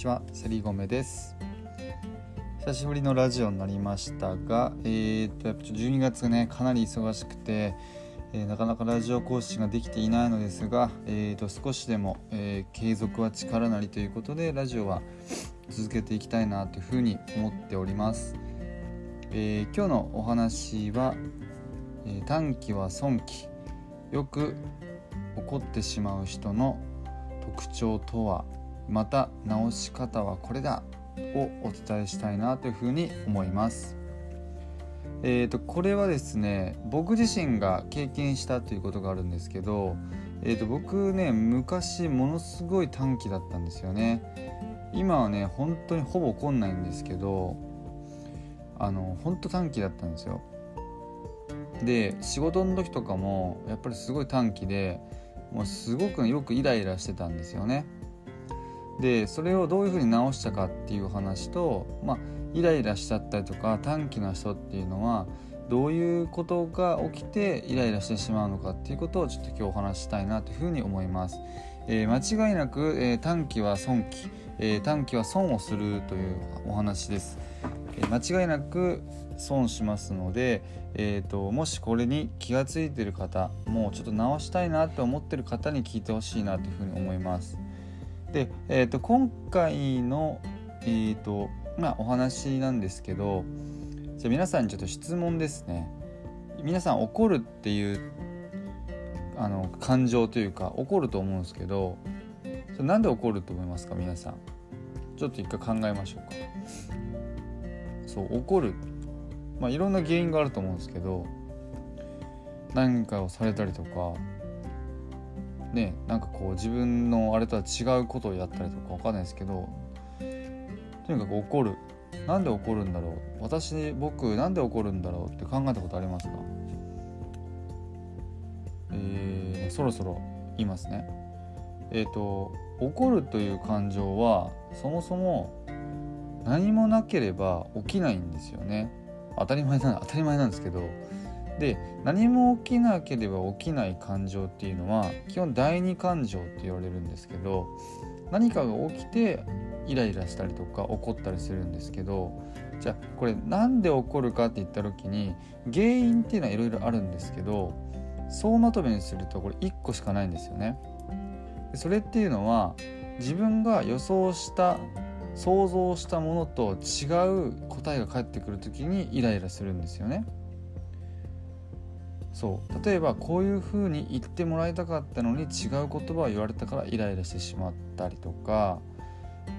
ちはセリゴメです。久しぶりのラジオになりましたがえー、っとやっぱ12月ねかなり忙しくて、えー、なかなかラジオ更新ができていないのですが、えー、と少しでも、えー、継続は力なりということでラジオは続けていきたいなというふうに思っております、え今日のお話は、え短期は損期。よく怒ってしまう人の特徴とはまた直し方はこれだをお伝えしたいなというふうに思います。えーと、これはですね僕自身が経験したということがあるんですけど、えーと、僕ね昔ものすごい短期だったんですよね。今はね本当にほぼ怒んないんですけどあの本当短期だったんですよ。で仕事の時とかもやっぱりすごい短期でもうすごくよくイライラしてたんですよね。でそれをどういうふうに直したかっていう話と、まあ、イライラしちゃったりとか短気な人っていうのはどういうことが起きてイライラしてしまうのかっていうことをちょっと今日お話したいなというふうに思います。えー、間違いなく、えー、短期は損期、えー、短期は損をするというお話です。え間違いなく損しますので、えーと、もしこれに気が付いてる方もうちょっと直したいなと思ってる方に聞いてほしいなというふうに思います。で、えーと、今回の、えーとまあ、お話なんですけどじゃあ皆さんにちょっと質問ですね。皆さん怒るっていうあの感情というか怒ると思うんですけどそれなんで怒ると思いますか？皆さん。ちょっと一回考えましょうか。そう怒る。まあいろんな原因があると思うんですけど何かをされたりとかねなんかこう自分のあれとは違うことをやったりとかわかんないですけどとにかく怒る。なんで怒るんだろう。私僕なんで怒るんだろうって考えたことありますか？えー、そろそろ言いますね。えっ、ー、と怒るという感情はそもそも何もなければ起きないんですよね。当たり前な当たり前なんですけどで何も起きなければ起きない感情っていうのは基本第二感情って言われるんですけど何かが起きてイライラしたりとか怒ったりするんですけどじゃあこれ何で起こるかって言った時に原因っていうのはいろいろあるんですけど総まとめにするとこれ1個しかないんですよね。それっていうのは自分が予想した想像したものと違う答えが返ってくる時にイライラするんですよね。そう。例えばこういうふうに言ってもらいたかったのに違う言葉を言われたからイライラしてしまったりとか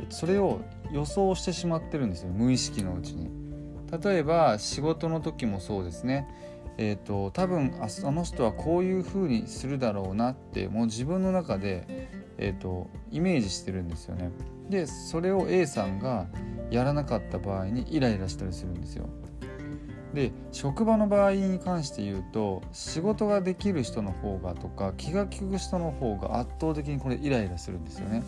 それを予想してしまってるんですよ無意識のうちに。例えば仕事の時もそうですね。えーと、多分あの人はこういうふうにするだろうなってもう自分の中で、えーとイメージしてるんですよね。でそれを A さんがやらなかった場合にイライラしたりするんですよ。で職場の場合に関して言うと仕事ができる人の方がとか気が利く人の方が圧倒的にこれイライラするんですよね。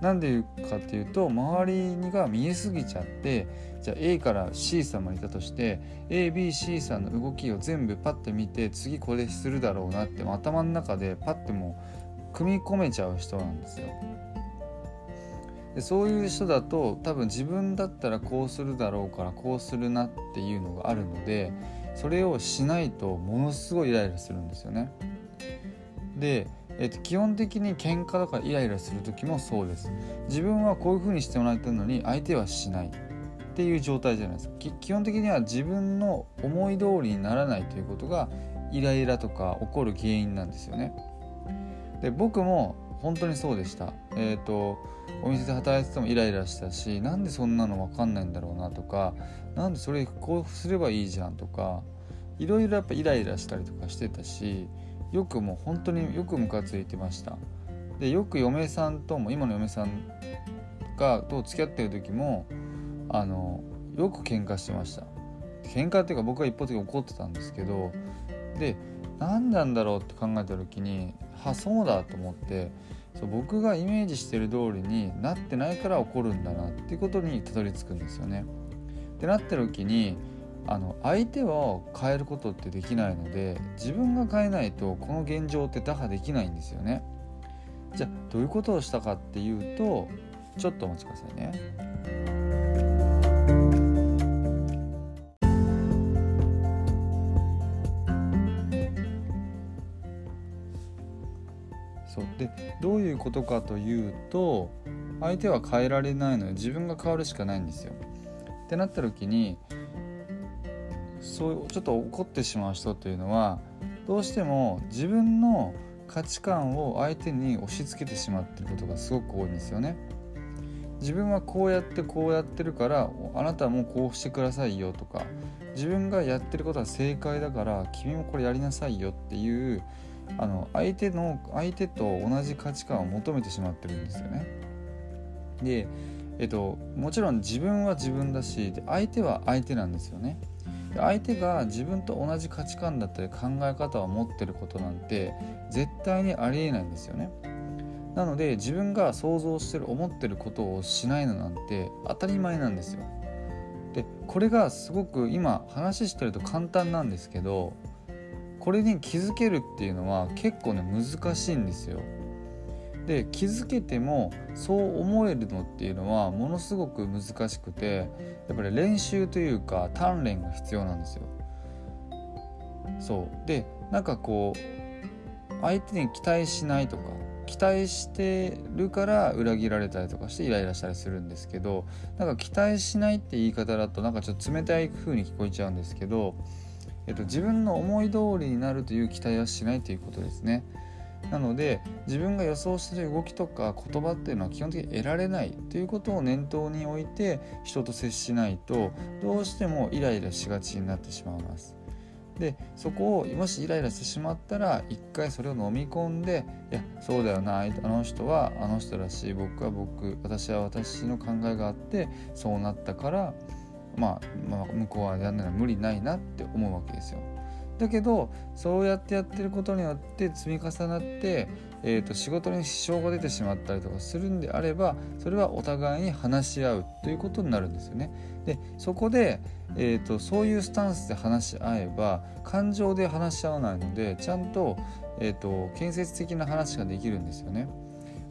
なんでいうかっていうと周りにが見えすぎちゃってじゃあ A から C さんまでいたとして ABC さんの動きを全部パッと見て次これするだろうなって頭の中でパッてもう組み込めちゃう人なんですよ。でそういう人だと多分自分だったらこうするだろうからこうするなっていうのがあるのでそれをしないとものすごいイライラするんですよね。で、えっと、基本的に喧嘩とかイライラする時もそうです。自分はこういう風にしてもらってるのに相手はしないっていう状態じゃないですか。基本的には自分の思い通りにならないということがイライラとか起こる原因なんですよね。で僕も本当にそうでした。えっ、ー、とお店で働いててもイライラしたしなんでそんなの分かんないんだろうなとかなんでそれこうすればいいじゃんとかいろいろやっぱイライラしたりとかしてたしよくもう本当によくムカついてました。でよく嫁さんとも今の嫁さんがと付き合ってる時もあのよく喧嘩してました喧嘩っていうか僕は一方的に怒ってたんですけどで何なんだろうって考えた時にあそうだと思ってそう僕がイメージしてる通りになってないから怒るんだなっていうことにたどり着くんですよね。ってなった時にあの相手を変えることってできないので自分が変えないとこの現状って打破できないんですよね。じゃあどういうことをしたかっていうとちょっとお待ちくださいね。でどういうことかというと相手は変えられないので自分が変わるしかないんですよ。ってなった時にそうちょっと怒ってしまう人というのはどうしても自分の価値観を相手に押し付けてしまっていることがすごく多いんですよね。自分はこうやってこうやってるからあなたもこうしてくださいよとか自分がやってることは正解だから君もこれやりなさいよっていうあの相手の相手と同じ価値観を求めてしまってるんですよね。で、えっと、もちろん自分は自分だし相手は相手なんですよね。相手が自分と同じ価値観だったり考え方を持ってることなんて絶対にありえないんですよね。なので自分が想像してる思ってることをしないのなんて当たり前なんですよ。でこれがすごく今話してると簡単なんですけどこれに気づけるっていうのは結構ね難しいんですよ。で気づけてもそう思えるのっていうのはものすごく難しくてやっぱり練習というか鍛錬が必要なんですよ。そうでなんかこう相手に期待しないとか期待してるから裏切られたりとかしてイライラしたりするんですけどなんか期待しないって言い方だとなんかちょっと冷たい風に聞こえちゃうんですけどえっと、自分の思い通りになるという期待はしないということですね。なので自分が予想してる動きとか言葉っていうのは基本的に得られないということを念頭に置いて人と接しないとどうしてもイライラしがちになってしまいます。でそこをもしイライラしてしまったら一回それを飲み込んでいやそうだよなあの人はあの人らしい僕は僕私は私の考えがあってそうなったからまあ、まあ、向こうはやんなら無理ないなって思うわけですよ。だけどそうやってやってることによって積み重なって、えーと、仕事に支障が出てしまったりとかするんであればそれはお互いに話し合うということになるんですよね。でそこで、えーと、そういうスタンスで話し合えば感情で話し合わないのでちゃんと,、えーと建設的な話ができるんですよね。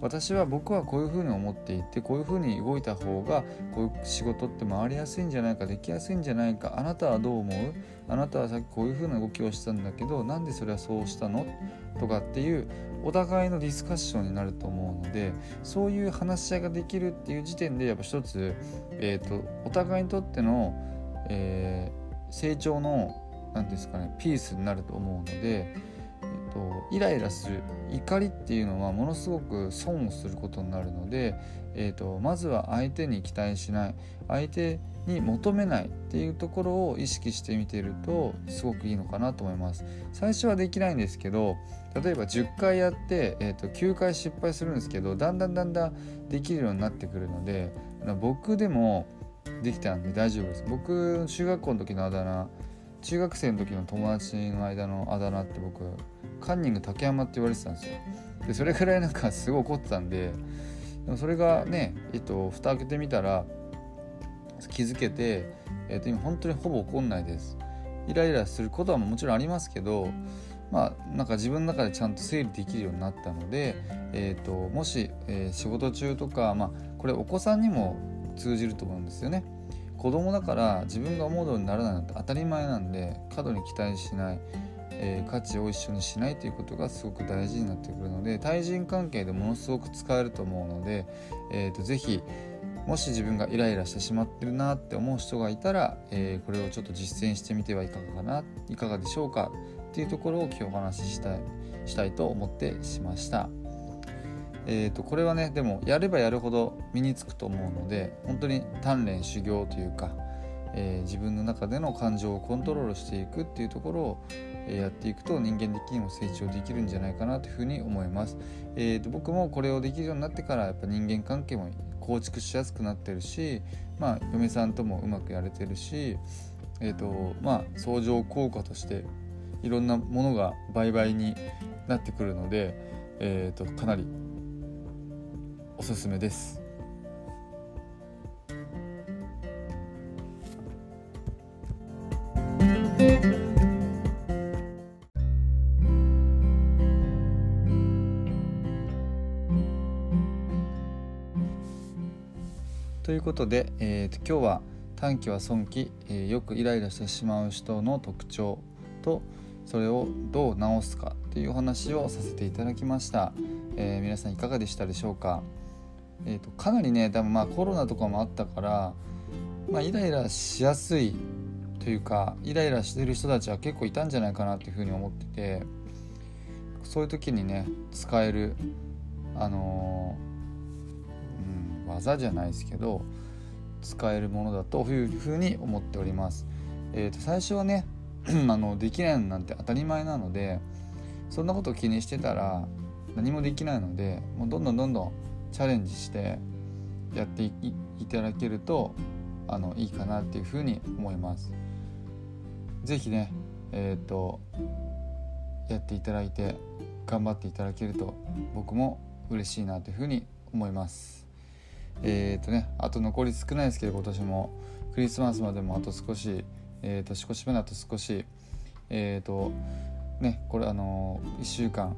私は僕はこういうふうに思っていてこういうふうに動いた方がこういう仕事って回りやすいんじゃないかできやすいんじゃないかあなたはどう思う？あなたはさっきこういうふうな動きをしたんだけどなんでそれはそうしたの？とかっていうお互いのディスカッションになると思うのでそういう話し合いができるっていう時点でやっぱ一つ、えーと、お互いにとっての、えー、成長の何ですかねピースになると思うので。とイライラする怒りっていうのはものすごく損をすることになるので、えーと、まずは相手に期待しない。相手に求めないっていうところを意識してみてるとすごくいいのかなと思います。最初はできないんですけど例えば10回やって、えーと、9回失敗するんですけどだんだんだんだんできるようになってくるので僕でもできたんで大丈夫です。僕中学校の時のあだ名中学生の時の友達の間のあだ名って僕カンニング竹山って言われてたんですよ。でそれぐらいなんかすごい怒ってたんででもそれがねえっと蓋開けてみたら気づけて、えっと、今本当にほぼ怒んないです。イライラすることはもちろんありますけどまあなんか自分の中でちゃんと整理できるようになったので、えーと、もし、えー、仕事中とか、まあ、これお子さんにも通じると思うんですよね。子供だから自分が思うようにならないなんて当たり前なんで過度に期待しない、えー、価値を一緒にしないということがすごく大事になってくるので対人関係でものすごく使えると思うので、えーと、ぜひもし自分がイライラしてしまってるなって思う人がいたら、えー、これをちょっと実践してみてはいかがかないかがでしょうかっていうところを今日お話ししたいしたいと思ってしました。えー、とこれはねでもやればやるほど身につくと思うので本当に鍛錬修行というか、えー、自分の中での感情をコントロールしていくっていうところを、えやっていくと人間的にも成長できるんじゃないかなというふうに思います。えーと、僕もこれをできるようになってからやっぱ人間関係も構築しやすくなってるし、まあ、嫁さんともうまくやれてるし、えーとまあ、相乗効果としていろんなものが倍々になってくるので、えーとかなりおすすめです。ということで、えー、今日は短期は損期、えー、よくイライラしてしまう人の特徴とそれをどう直すかというお話をさせていただきました、えー、皆さんいかがでしたでしょうか、えーと、かなりね多分まあコロナとかもあったから、まあ、イライラしやすいというかイライラしてる人たちは結構いたんじゃないかなっていうふうに思っててそういう時にね使えるあのー技じゃないですけど使えるものだというふうに思っております。えー、と最初はね あのできないなんて当たり前なのでそんなことを気にしてたら何もできないのでもうどんどんどんどんチャレンジしてやっていただけるとあのいいかなっていうふうに思います。是非ねえっ、ー、とやっていただいて頑張っていただけると僕も嬉しいなというふうに思います。えっ、とねあと残り少ないですけど今年も。クリスマスまでもあと少し、えー、年越しまであと少しえっ、とねこれあのー、1週間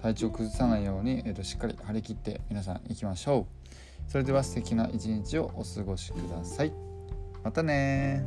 体調崩さないように、えーと、しっかり張り切って皆さん行きましょう。それでは素敵な一日をお過ごしください。またね